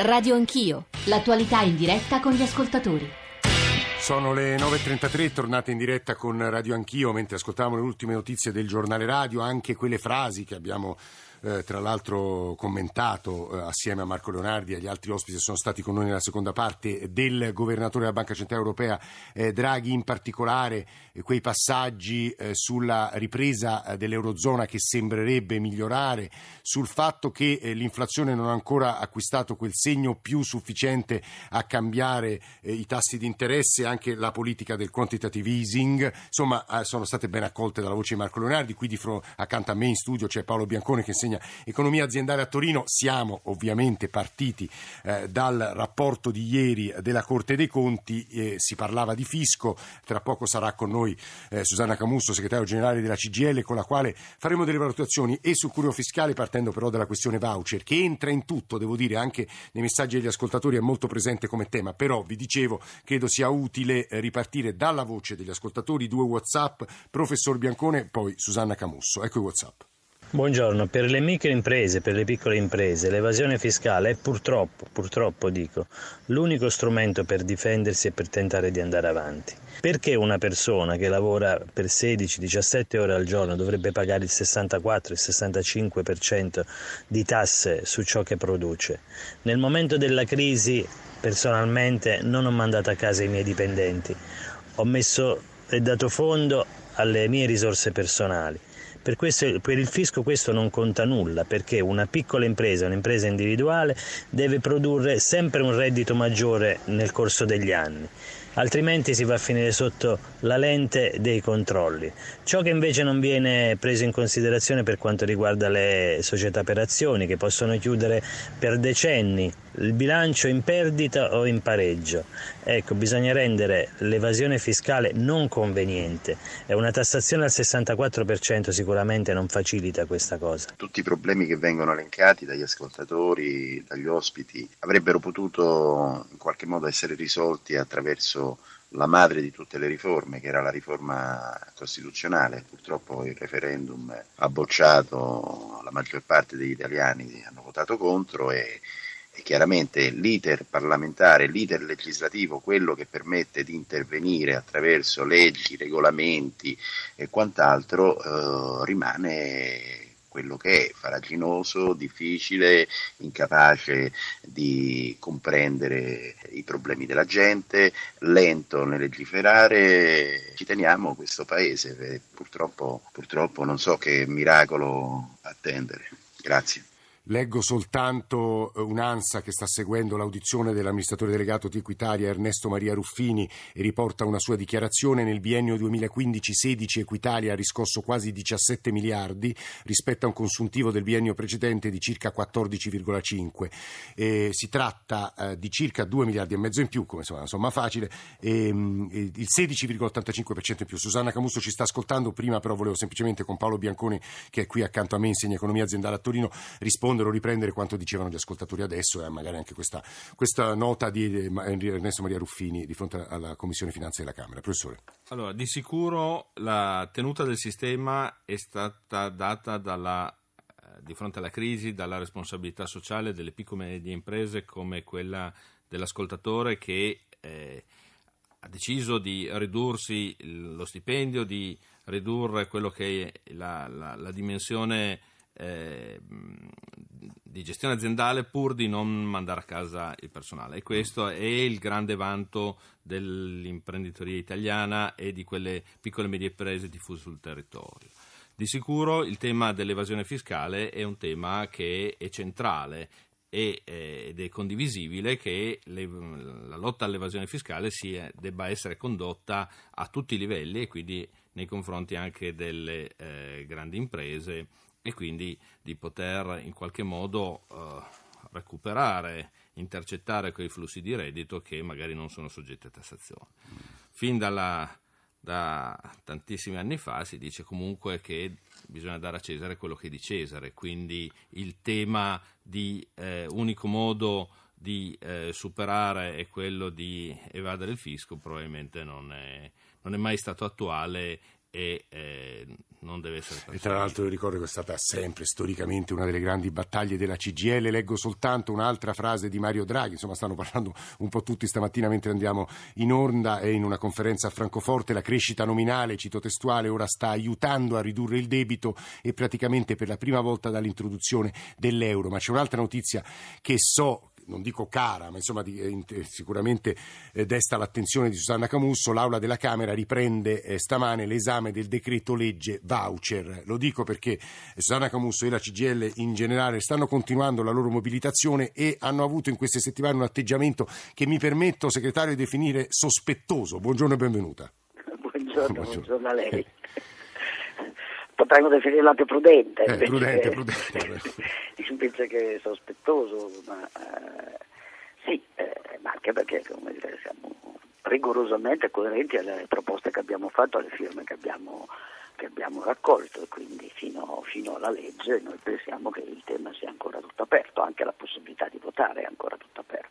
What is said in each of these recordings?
Radio Anch'io, l'attualità in diretta con gli ascoltatori. Sono le 9.33, tornate in diretta con Radio Anch'io, mentre ascoltavamo le ultime notizie del giornale radio, anche quelle frasi che abbiamo eh, tra l'altro commentato eh, assieme a Marco Leonardi e agli altri ospiti che sono stati con noi nella seconda parte del governatore della Banca Centrale Europea eh, Draghi in particolare eh, quei passaggi eh, sulla ripresa eh, dell'Eurozona che sembrerebbe migliorare sul fatto che l'inflazione non ha ancora acquistato quel segno più sufficiente a cambiare i tassi di interesse anche la politica del quantitative easing. Insomma sono state ben accolte dalla voce di Marco Leonardi. Qui di fronte accanto a me in studio c'è Paolo Biancone che insegna insegna economia aziendale a Torino. Siamo ovviamente partiti eh, dal rapporto di ieri della Corte dei Conti, eh, si parlava di fisco, tra poco sarà con noi eh, Susanna Camusso, segretario generale della CGL, con la quale faremo delle valutazioni e sul curio fiscale, partendo però dalla questione voucher, che entra in tutto, devo dire, anche nei messaggi degli ascoltatori è molto presente come tema, però vi dicevo, credo sia utile eh, ripartire dalla voce degli ascoltatori, due Whatsapp, professor Biancone, poi Susanna Camusso. Ecco i Whatsapp. Buongiorno, per le micro imprese, per le piccole imprese, l'evasione fiscale è purtroppo, purtroppo dico, l'unico strumento per difendersi e per tentare di andare avanti. Perché una persona che lavora per 16-17 ore al giorno dovrebbe pagare il 64, il 65% di tasse su ciò che produce? Nel momento della crisi, personalmente, non ho mandato a casa i miei dipendenti, ho messo e dato fondo alle mie risorse personali per, questo, per, il fisco questo non conta nulla perché una piccola impresa, un'impresa individuale deve produrre sempre un reddito maggiore nel corso degli anni altrimenti si va a finire sotto la lente dei controlli. Ciò che invece non viene preso in considerazione per quanto riguarda le società per azioni che possono chiudere per decenni il bilancio in perdita o in pareggio. Ecco, bisogna rendere l'evasione fiscale non conveniente e una tassazione al 64% sicuramente non facilita questa cosa. Tutti i problemi che vengono elencati dagli ascoltatori, dagli ospiti, avrebbero potuto in qualche modo essere risolti attraverso la madre di tutte le riforme, che era la riforma costituzionale. Purtroppo il referendum ha bocciato, la maggior parte degli italiani hanno votato contro e, e chiaramente l'iter parlamentare, l'iter legislativo, quello che permette di intervenire attraverso leggi, regolamenti e quant'altro, eh, rimane quello che è, faraginoso, difficile, incapace di comprendere i problemi della gente, lento nel legiferare. Ci teniamo questo paese, purtroppo, purtroppo non so che miracolo attendere. Grazie. Leggo soltanto eh, un'ANSA che sta seguendo l'audizione dell'amministratore delegato di Equitalia Ernesto Maria Ruffini e riporta una sua dichiarazione. Nel biennio 2015-16 Equitalia ha riscosso quasi 17 miliardi rispetto a un consuntivo del biennio precedente di circa 14,5. Eh, si tratta eh, di circa 2 miliardi e mezzo in più, come insomma, insomma facile, ehm, e, il 16,85% in più. Susanna Camusso ci sta ascoltando, prima però volevo semplicemente con Paolo Bianconi che è qui accanto a me, insegna economia aziendale a Torino, rispondere rispondere o riprendere quanto dicevano gli ascoltatori adesso e magari anche questa, questa nota di Ernesto Maria Ruffini di fronte alla Commissione Finanze della Camera. Professore. Allora, di sicuro la tenuta del sistema è stata data dalla eh, di fronte alla crisi dalla responsabilità sociale delle piccole e medie imprese come quella dell'ascoltatore che eh, ha deciso di ridursi lo stipendio, di ridurre quello che è la, la, la dimensione eh, di gestione aziendale pur di non mandare a casa il personale e questo è il grande vanto dell'imprenditoria italiana e di quelle piccole e medie imprese diffuse sul territorio. Di sicuro il tema dell'evasione fiscale è un tema che è centrale eh, ed è condivisibile che le, la lotta all'evasione fiscale sia, debba essere condotta a tutti i livelli e quindi nei confronti anche delle eh, grandi imprese e quindi di poter in qualche modo eh, recuperare, intercettare quei flussi di reddito che magari non sono soggetti a tassazione. Fin dalla, da tantissimi anni fa si dice comunque che bisogna dare a Cesare quello che è di Cesare, quindi il tema di eh, unico modo di eh, superare è quello di evadere il fisco probabilmente non è, non è mai stato attuale e eh, non deve essere trasferito. E tra l'altro io ricordo che è stata sempre storicamente una delle grandi battaglie della CGL. Leggo soltanto un'altra frase di Mario Draghi, insomma stanno parlando un po' tutti stamattina mentre andiamo in onda e in una conferenza a Francoforte. La crescita nominale, cito testuale, ora sta aiutando a ridurre il debito e praticamente per la prima volta dall'introduzione dell'euro. Ma c'è un'altra notizia che so non dico cara, ma insomma di, eh, sicuramente eh, desta l'attenzione di Susanna Camusso, l'Aula della Camera riprende eh, stamane l'esame del decreto legge voucher. Lo dico perché eh, Susanna Camusso e la CGL in generale stanno continuando la loro mobilitazione e hanno avuto in queste settimane un atteggiamento che mi permetto, segretario, di definire sospettoso. Buongiorno e benvenuta. Buongiorno, buongiorno, buongiorno a lei. Potremmo definirlo anche prudente, eh, prudente, prudente. invece che sospettoso, ma eh, sì, eh, ma anche perché dire, siamo rigorosamente coerenti alle proposte che abbiamo fatto, alle firme che abbiamo, che abbiamo raccolto e quindi fino, fino, alla legge noi pensiamo che il tema sia ancora tutto aperto, anche la possibilità di votare è ancora tutto aperto.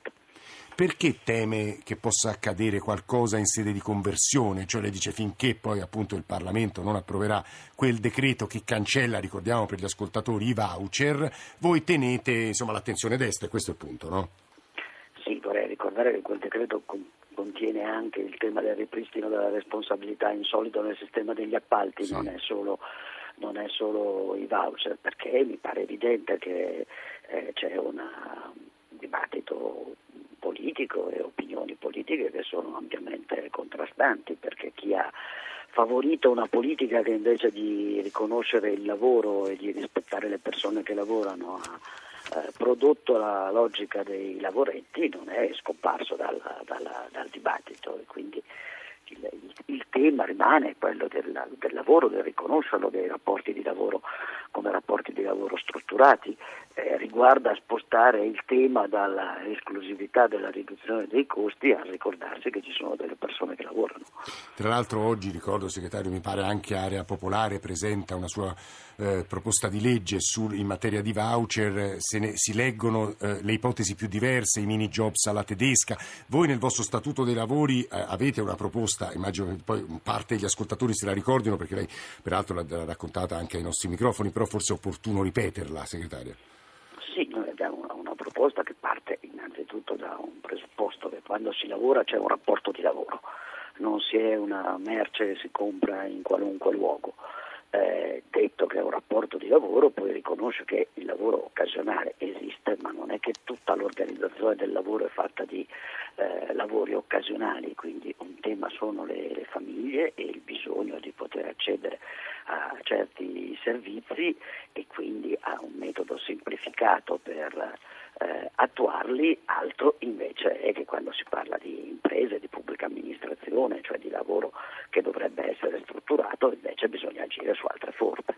Perché teme che possa accadere qualcosa in sede di conversione? Cioè le dice finché poi appunto il Parlamento non approverà quel decreto che cancella, ricordiamo per gli ascoltatori, i voucher, voi tenete insomma, l'attenzione destra e questo è il punto, no? Sì, vorrei ricordare che quel decreto contiene anche il tema del ripristino della responsabilità insolito nel sistema degli appalti, sì. non, è solo, non, è solo, i voucher, perché mi pare evidente che eh, c'è un dibattito politico e opinioni politiche che sono ampiamente contrastanti perché chi ha favorito una politica che invece di riconoscere il lavoro e di rispettare le persone che lavorano ha eh, prodotto la logica dei lavoretti non è scomparso dal, dal, dal dibattito. E quindi il, il, tema rimane quello del, del, lavoro, del riconoscerlo dei rapporti di lavoro come rapporti di lavoro strutturati, eh, riguarda spostare il tema dall'esclusività della riduzione dei costi a ricordarsi che ci sono delle persone che lavorano. Tra l'altro oggi, ricordo segretario, mi pare anche Area Popolare presenta una sua eh, proposta di legge sul, in materia di voucher, se ne, si leggono eh, le ipotesi più diverse, i mini jobs alla tedesca. Voi nel vostro statuto dei lavori eh, avete una proposta, immagino che poi parte degli ascoltatori se la ricordino perché lei peraltro l'ha, l'ha raccontata anche ai nostri microfoni, però forse è opportuno ripeterla, segretaria. Sì, noi abbiamo una, una proposta che parte innanzitutto da un presupposto che quando si lavora c'è un rapporto di lavoro, non si è una merce che si compra in qualunque luogo. Eh, detto che è un rapporto di lavoro, poi riconosce che il lavoro occasionale esiste, ma non è che tutta l'organizzazione del lavoro è fatta di eh, lavori occasionali, quindi un tema sono le, le famiglie e il bisogno di poter accedere a certi servizi e quindi a un metodo semplificato per eh, attuarli, altro invece è che quando si parla di imprese, di pubblica amministrazione, cioè di lavoro che dovrebbe essere strutturato, invece bisogna agire su altre forme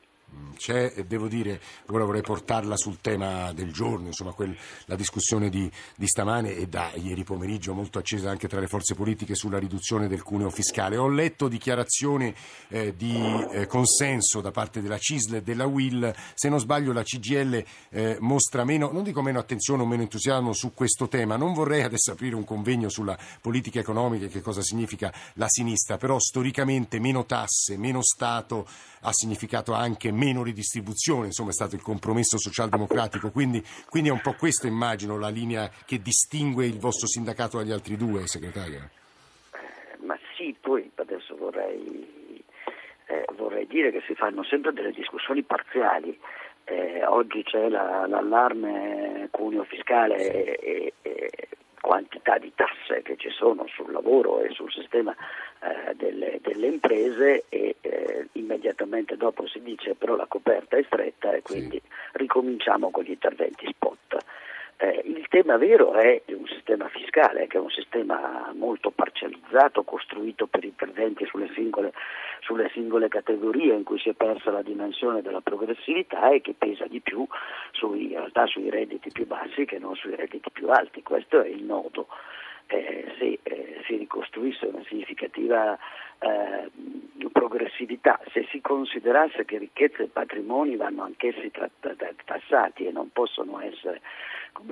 c'è, devo dire, ora vorrei portarla sul tema del giorno, insomma, quel, la discussione di, di, stamane e da ieri pomeriggio molto accesa anche tra le forze politiche sulla riduzione del cuneo fiscale. Ho letto dichiarazioni eh, di eh, consenso da parte della CISL e della WIL, se non sbaglio la CGL eh, mostra meno, non dico meno attenzione o meno entusiasmo su questo tema, non vorrei adesso aprire un convegno sulla politica economica e che cosa significa la sinistra, però storicamente meno tasse, meno Stato ha significato anche meno ridistribuzione, insomma è stato il compromesso socialdemocratico, quindi, quindi è un po' questa immagino la linea che distingue il vostro sindacato dagli altri due, segretario. Eh, ma sì, poi adesso vorrei, eh, vorrei dire che si fanno sempre delle discussioni parziali. Eh, oggi c'è la, l'allarme cuneo fiscale e, e, quantità di tasse che ci sono sul lavoro e sul sistema eh, delle, delle, imprese e eh, immediatamente dopo si dice però la coperta è stretta e quindi sì. ricominciamo con gli interventi spot. Eh, il tema vero è un sistema fiscale che è un sistema molto parcializzato, costruito per interventi sulle singole, sulle singole, categorie in cui si è persa la dimensione della progressività e che pesa di più sui, in realtà sui redditi più bassi che non sui redditi più alti. Questo è il nodo eh, se eh, si ricostruisse una significativa eh, progressività, se si considerasse che ricchezza e patrimoni vanno anch'essi tratt- tassati e non possono essere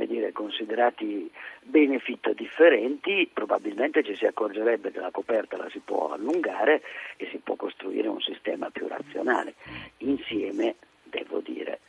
dire, considerati benefit differenti, probabilmente ci si accorgerebbe che la coperta la si può allungare e si può costruire un sistema più razionale. Insieme, devo dire,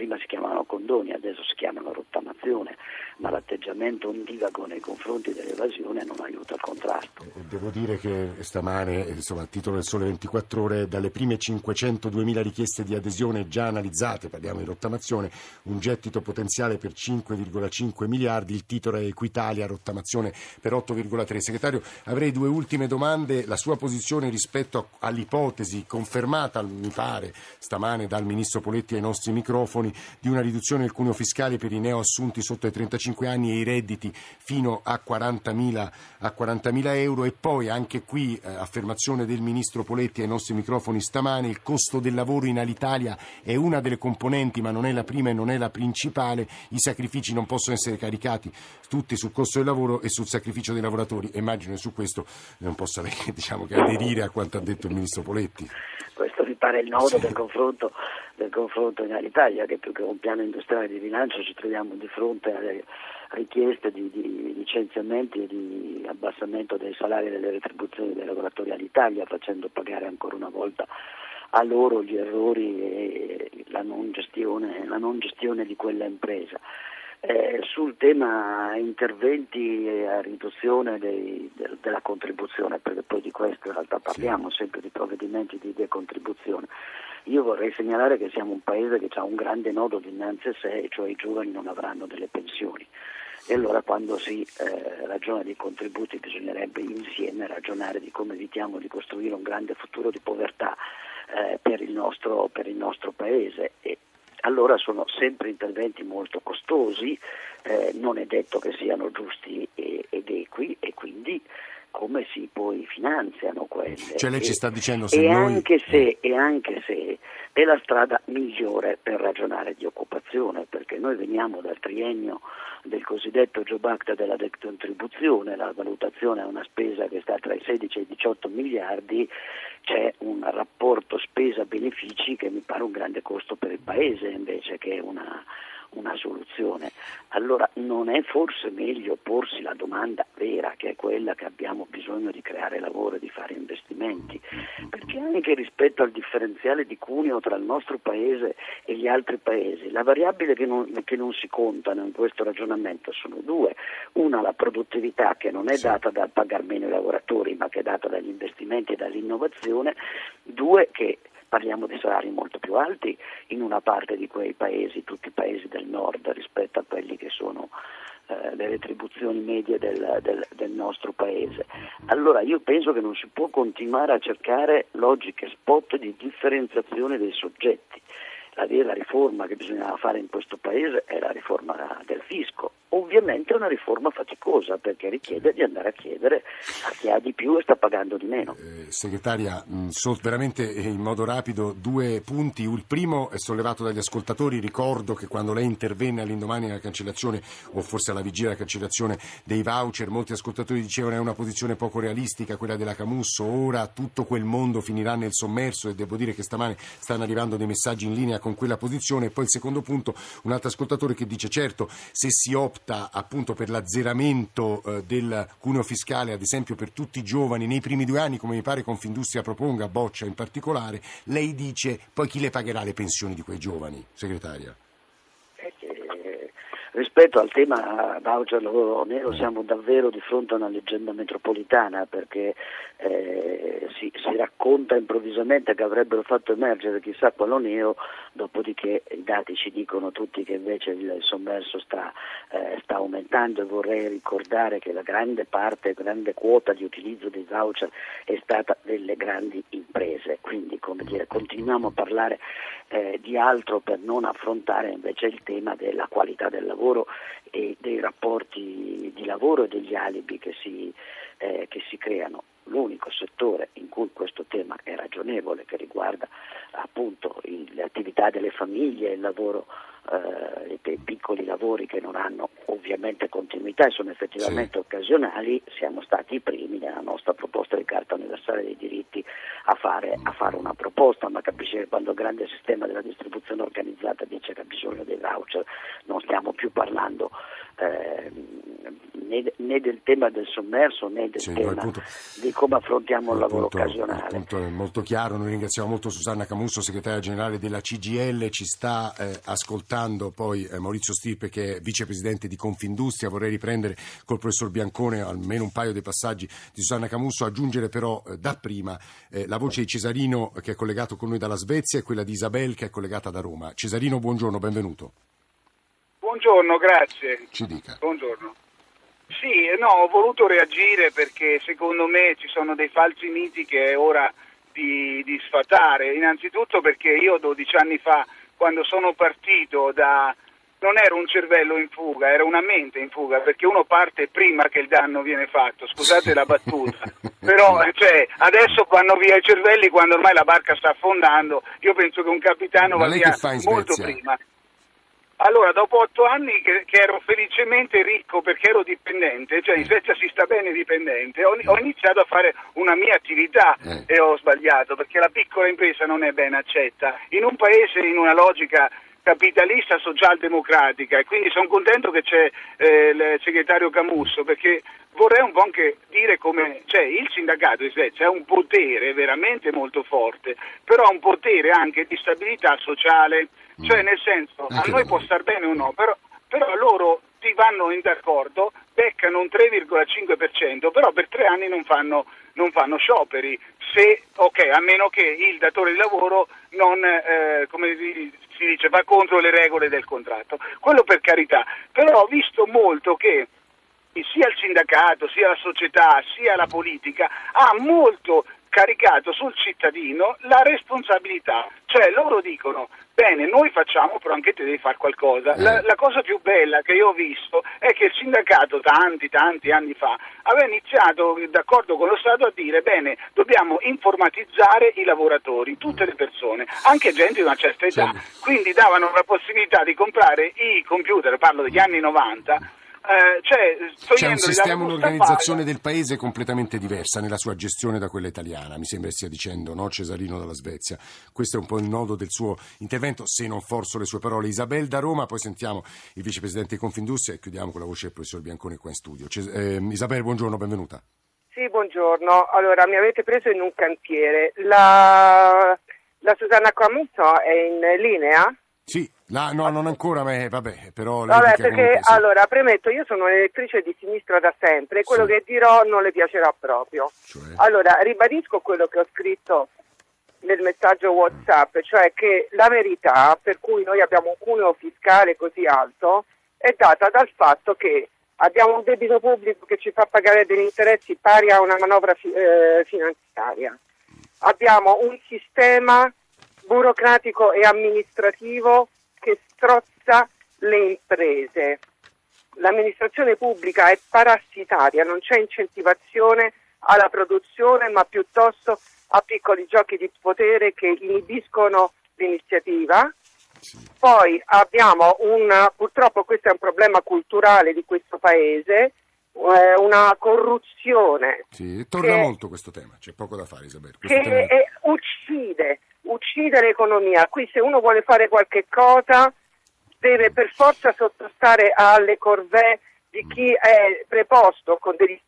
prima si chiamavano condoni, adesso si chiamano rottamazione, ma l'atteggiamento ondivago nei confronti dell'evasione non aiuta il contrasto. Devo dire che stamane, insomma, a titolo del Sole 24 Ore, dalle prime 502.000 richieste di adesione già analizzate, parliamo di rottamazione, un gettito potenziale per 5,5 miliardi, il titolo è Equitalia, rottamazione per 8,3. Segretario, avrei due ultime domande, la sua posizione rispetto all'ipotesi confermata, mi pare, stamane dal Ministro Poletti ai nostri microfoni, di una riduzione del cuneo fiscale per i neoassunti sotto i 35 65 anni e i redditi fino a 40.000, a 40.000 euro e poi anche qui eh, affermazione del Ministro Poletti ai nostri microfoni stamane, il costo del lavoro in Alitalia è una delle componenti ma non è la prima e non è la principale, i sacrifici non possono essere caricati tutti sul costo del lavoro e sul sacrificio dei lavoratori. Immagino che su questo non possa diciamo, che aderire a quanto ha detto il Ministro Poletti. Questo mi pare il nodo sì. del, confronto, del confronto in Alitalia, che più che un piano industriale di rilancio ci troviamo di fronte alle richieste di, di licenziamenti e di abbassamento dei salari e delle retribuzioni dei lavoratori all'Italia, facendo pagare ancora una volta a loro gli errori e la non gestione, la non gestione di quella impresa. Eh, sul tema interventi a riduzione dei, de, della contribuzione, perché poi di questo in realtà parliamo sì. sempre di provvedimenti di decontribuzione. Io vorrei segnalare che siamo un paese che ha un grande nodo dinanzi a sé, cioè i giovani non avranno delle pensioni. E allora quando si eh, ragiona di contributi bisognerebbe insieme ragionare di come evitiamo di costruire un grande futuro di povertà eh, per, il nostro, per, il nostro, paese. E allora sono sempre interventi molto costosi, eh, non è detto che siano giusti ed equi e quindi come si poi finanziano quelle. Cioè lei e, ci sta dicendo se e noi... Anche se, eh. E anche se è la strada migliore per ragionare di occupazione, perché noi veniamo dal triennio del cosiddetto Job Act della decontribuzione, la valutazione è una spesa che sta tra i 16 e i 18 miliardi, c'è un rapporto spesa-benefici che mi pare un grande costo per il Paese invece che una una soluzione. Allora non è forse meglio porsi la domanda vera, che è quella che abbiamo bisogno di creare lavoro e di fare investimenti, perché anche rispetto al differenziale di cuneo tra il nostro paese e gli altri paesi, la variabile che non, che non si contano in questo ragionamento sono due. Una la produttività che non è data dal pagar meno i lavoratori, ma che è data dagli investimenti e dall'innovazione, due che parliamo di salari molto più alti in una parte di quei paesi, tutti i paesi del nord rispetto a quelli che sono eh, le retribuzioni medie del, del, del, nostro paese. Allora io penso che non si può continuare a cercare logiche spot di differenziazione dei soggetti. La vera riforma che bisognava fare in questo paese è la riforma del fisco, Ovviamente è una riforma faticosa perché richiede di andare a chiedere a chi ha di più e sta pagando di meno. Eh, segretaria, mm, veramente eh, in modo rapido due punti. Il primo è sollevato dagli ascoltatori. Ricordo che quando lei intervenne all'indomani della cancellazione o forse alla vigilia della cancellazione dei voucher, molti ascoltatori dicevano è una posizione poco realistica quella della Camusso. Ora tutto quel mondo finirà nel sommerso e devo dire che stamane stanno arrivando dei messaggi in linea con quella posizione. E poi il secondo punto, un altro ascoltatore che dice certo se si opta opta appunto per l'azzeramento eh, del cuneo fiscale, ad esempio per tutti i giovani nei primi due anni, come mi pare Confindustria proponga, Boccia in particolare, lei dice poi chi le pagherà le pensioni di quei giovani, segretaria? Rispetto al tema voucher lavoro nero siamo davvero di fronte a una leggenda metropolitana perché eh, si, si, racconta improvvisamente che avrebbero fatto emergere chissà quale neo, dopodiché i dati ci dicono tutti che invece il sommerso sta, eh, sta aumentando. E vorrei ricordare che la grande parte, grande quota di utilizzo dei voucher è stata delle grandi imprese, quindi come dire, continuiamo a parlare eh, di altro per non affrontare invece il tema della qualità del lavoro e dei rapporti di lavoro e degli alibi che si, eh, che si creano. L'unico settore in cui questo tema è ragionevole, che riguarda appunto le attività delle famiglie, il lavoro eh, dei piccoli lavori che non hanno ovviamente continuità e sono effettivamente sì. occasionali, siamo stati i primi nella nostra proposta di Carta Universale dei Diritti a fare, a fare una proposta, ma capisci che quando il grande sistema della distribuzione organizzata dice che ha bisogno dei voucher non stiamo più parlando né, né, del tema del sommerso né del sì, tema punto, di come affrontiamo il lavoro punto, occasionale. Il punto è molto chiaro, noi ringraziamo molto Susanna Camusso, segretaria generale della CGL, ci sta eh, ascoltando poi eh, Maurizio Stirpe che è vicepresidente di Confindustria, vorrei riprendere col professor Biancone almeno un paio dei passaggi di Susanna Camusso, aggiungere però eh, dapprima eh, la voce di Cesarino che è collegato con noi dalla Svezia e quella di Isabel che è collegata da Roma. Cesarino, buongiorno, benvenuto. Buongiorno, grazie. Ci dica. Buongiorno. Sì, no, ho voluto reagire perché secondo me ci sono dei falsi miti che è ora di, di sfatare. Innanzitutto perché io 12 anni fa, quando sono partito da, non era un cervello in fuga, era una mente in fuga, perché uno parte prima che il danno viene fatto, scusate la battuta, però cioè, adesso vanno via i cervelli quando ormai la barca sta affondando, io penso che un capitano Ma va via molto prima. Allora, dopo otto anni che, che, ero felicemente ricco perché ero dipendente, cioè in Svezia si sta bene dipendente, ho, ho iniziato a fare una mia attività eh. e ho sbagliato perché la piccola impresa non è ben accetta. In un paese, in una logica capitalista socialdemocratica e quindi sono contento che c'è eh, il segretario Camusso perché vorrei un po' anche dire come cioè, il sindacato in Svezia ha un potere veramente molto forte, però ha un potere anche di stabilità sociale, cioè mm. nel senso a noi può star bene o no, però, però loro ti vanno in d'accordo, beccano un 3,5%, però per tre anni non fanno, non fanno scioperi, se, okay, a meno che il datore di lavoro non, eh, come si dice, va contro le regole del contratto. Quello per carità, però ho visto molto che sia il sindacato, sia la società, sia la politica ha molto caricato sul cittadino la responsabilità, cioè loro dicono bene noi facciamo però anche te devi fare qualcosa, la, la, cosa più bella che io ho visto è che il sindacato tanti tanti anni fa aveva iniziato d'accordo con lo Stato a dire bene dobbiamo informatizzare i lavoratori, tutte le persone, anche gente di una certa età, quindi davano la possibilità di comprare i computer, parlo degli anni 90 eh, cioè, C'è un sistema, un'organizzazione del paese completamente diversa nella sua gestione da quella italiana, mi sembra stia dicendo, no? Cesarino dalla Svezia. Questo è un po' il nodo del suo intervento, se non forzo le sue parole. Isabel da Roma, poi sentiamo il vicepresidente di Confindustria e chiudiamo con la voce del professor Bianconi qua in studio. Ces- eh, Isabel, buongiorno, benvenuta. Sì, buongiorno. Allora, mi avete preso in un cantiere. La, la Susanna Camusso è in linea? Sì, no, no, non ancora, ma vabbè, però... Vabbè, perché sì. allora, premetto, io sono un'elettrice di sinistra da sempre e quello sì. che dirò non le piacerà proprio. Cioè? Allora, ribadisco quello che ho scritto nel messaggio WhatsApp, cioè che la verità per cui noi abbiamo un cuneo fiscale così alto è data dal fatto che abbiamo un debito pubblico che ci fa pagare degli interessi pari a una manovra fi- eh, finanziaria. Abbiamo un sistema burocratico e amministrativo che strozza le imprese. L'amministrazione pubblica è parassitaria, non c'è incentivazione alla produzione, ma piuttosto a piccoli giochi di potere che inibiscono l'iniziativa. Poi abbiamo un, purtroppo questo è un problema culturale di questo paese, eh, una corruzione. Sì, torna che, molto questo tema, c'è poco da fare Isabella. Che è, uccide uccide l'economia. Qui se uno vuole fare qualche cosa deve per forza sottostare alle corvée di chi è preposto con degli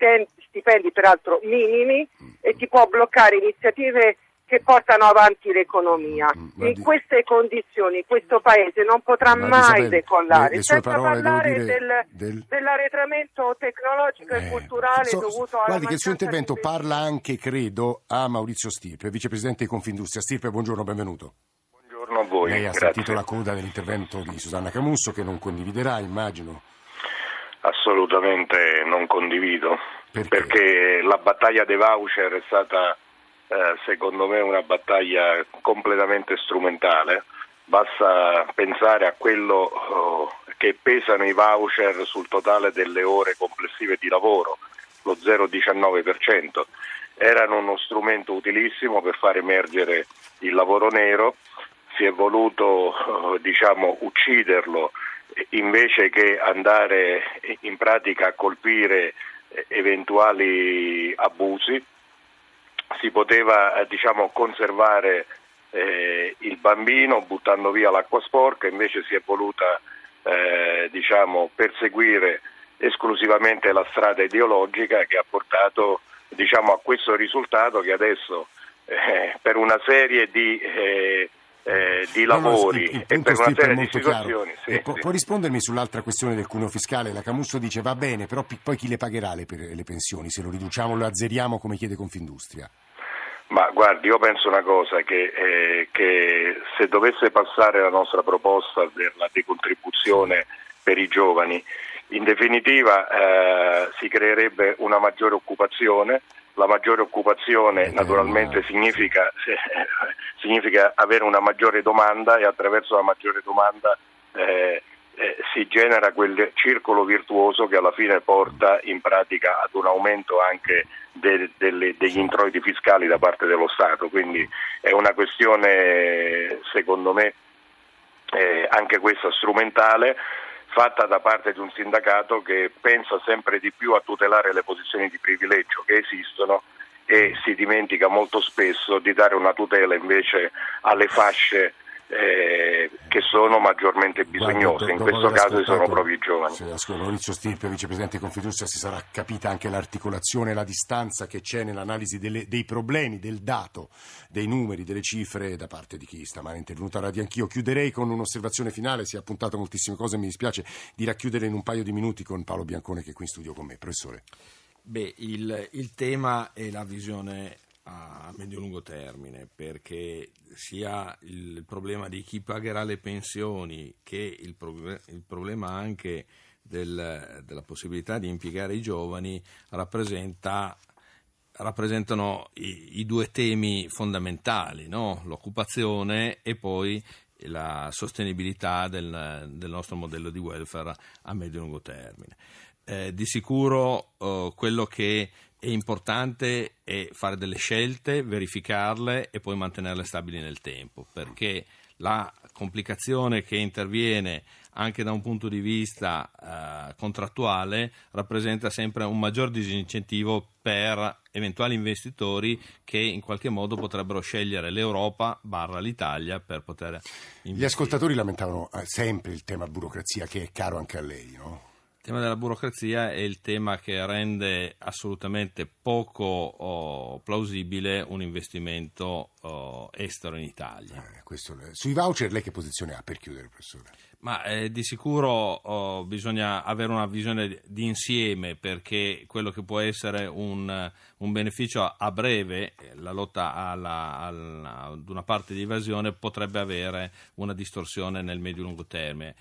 stipendi peraltro minimi e ti può bloccare iniziative che portano avanti l'economia. Mm, In queste condizioni questo Paese non potrà mai Isabel, decollare, le, le senza parlare del, del... dell'arretramento tecnologico eh, e culturale so, dovuto alla Guardi che il suo intervento parla anche, credo, a Maurizio Stirpe, vicepresidente di Confindustria. Stirpe, buongiorno, benvenuto. Buongiorno a voi. Lei ha grazie. sentito la coda dell'intervento di Susanna Camusso che non condividerà, immagino. Assolutamente non condivido, perché, perché la battaglia dei voucher è stata eh, secondo me una battaglia completamente strumentale. Basta pensare a quello oh, che pesano i voucher sul totale delle ore complessive di lavoro, lo 0,19%. Erano uno strumento utilissimo per far emergere il lavoro nero, si è voluto oh, diciamo, ucciderlo invece che andare in pratica a colpire eh, eventuali abusi si poteva eh, diciamo, conservare eh, il bambino buttando via l'acqua sporca, invece si è voluta eh, diciamo, perseguire esclusivamente la strada ideologica che ha portato diciamo, a questo risultato che adesso eh, per una serie di eh, eh, di lavori no, no, e per una serie di situazioni. Sì, sì. Può rispondermi sull'altra questione del cuneo fiscale? La Camusso dice va bene, però poi chi le pagherà le, le pensioni se lo riduciamo, lo azzeriamo come chiede Confindustria? Ma guardi, io penso una cosa, che, eh, che se dovesse passare la nostra proposta della decontribuzione per i giovani, in definitiva eh, si creerebbe una maggiore occupazione, la maggiore occupazione eh, naturalmente significa, significa, avere una maggiore domanda e attraverso la maggiore domanda eh, si genera quel circolo virtuoso che alla fine porta in pratica ad un aumento anche de, de, degli introiti fiscali da parte dello Stato. Quindi è una questione, secondo me, eh, anche questa strumentale fatta da parte di un sindacato che pensa sempre di più a tutelare le posizioni di privilegio che esistono e si dimentica molto spesso di dare una tutela invece alle fasce eh, che sono maggiormente bisognose, in questo caso sono proprio i giovani. Se Maurizio Stirpe, vicepresidente di Confindustria, si sarà capita anche l'articolazione e la distanza che c'è nell'analisi delle, dei problemi, del dato, dei numeri, delle cifre da parte di chi stamane è intervenuto a Radio Anch'io. Chiuderei con un'osservazione finale, si è appuntato moltissime cose, mi dispiace di racchiudere in un paio di minuti con Paolo Biancone che è qui in studio con me. Professore. Beh, il, il tema è la visione a medio-lungo termine perché sia il problema di chi pagherà le pensioni che il, pro- il problema anche del, della possibilità di impiegare i giovani rappresenta, rappresentano i, i, due temi fondamentali, no? l'occupazione e poi la sostenibilità del, del, nostro modello di welfare a medio-lungo termine. Eh, di sicuro eh, quello che è importante è fare delle scelte, verificarle e poi mantenerle stabili nel tempo, perché la complicazione che interviene anche da un punto di vista eh, contrattuale rappresenta sempre un maggior disincentivo per eventuali investitori che in qualche modo potrebbero scegliere l'Europa barra l'Italia per poter investire. Gli ascoltatori lamentavano eh, sempre il tema burocrazia che è caro anche a lei, no? Il tema della burocrazia è il tema che rende assolutamente poco oh, plausibile un investimento oh, estero in Italia. Eh, questo, sui voucher lei che posizione ha per chiudere, professore? Ma eh, di sicuro oh, bisogna avere una visione di insieme perché quello che può essere un, un beneficio a breve, la lotta alla, alla, ad una parte di evasione, potrebbe avere una distorsione nel medio-lungo termine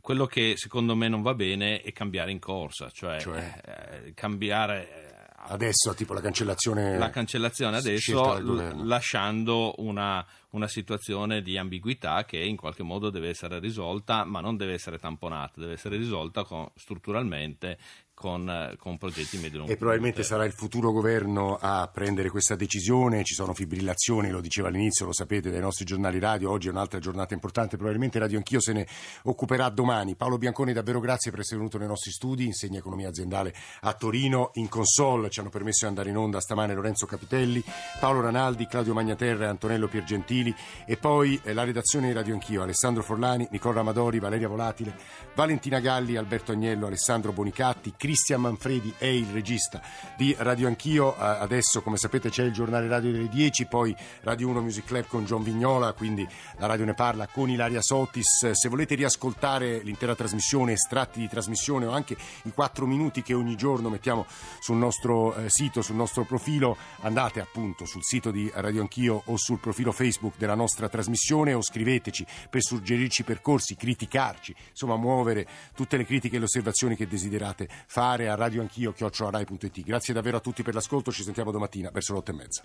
quello che secondo me non va bene è cambiare in corsa, cioè, cioè? Eh, cambiare eh, adesso tipo la cancellazione la cancellazione adesso l- lasciando una, una, situazione di ambiguità che in qualche modo deve essere risolta ma non deve essere tamponata deve essere risolta con, strutturalmente con, con progetti medio E probabilmente sarà il futuro governo a prendere questa decisione, ci sono fibrillazioni, lo diceva all'inizio, lo sapete dai nostri giornali radio, oggi è un'altra giornata importante, probabilmente Radio Anch'io se ne occuperà domani. Paolo Bianconi, davvero grazie per essere venuto nei nostri studi, insegna economia aziendale a Torino, in console. Ci hanno permesso di andare in onda stamane Lorenzo Capitelli, Paolo Ranaldi, Claudio Magnaterra e Antonello Piergentili. E poi eh, la redazione di Radio Anch'io, Alessandro Forlani, Nicola Amadori, Valeria Volatile, Valentina Galli, Alberto Agnello, Alessandro Bonicatti, Cristian Manfredi è il regista di Radio Anch'io. Adesso, come sapete, c'è il giornale radio delle 10, poi Radio 1 Music Club con John Vignola, quindi la radio ne parla con Ilaria Sotis. Se volete riascoltare l'intera trasmissione, estratti di trasmissione o anche i 4 minuti che ogni giorno mettiamo sul nostro eh, sito, sul nostro profilo, andate appunto sul sito di Radio Anch'io o sul profilo Facebook della nostra trasmissione o scriveteci per suggerirci percorsi, criticarci, insomma muovere tutte le critiche e le osservazioni che desiderate fare a radioanchio.it. Grazie davvero a tutti per l'ascolto, ci sentiamo domattina verso le otto e mezza.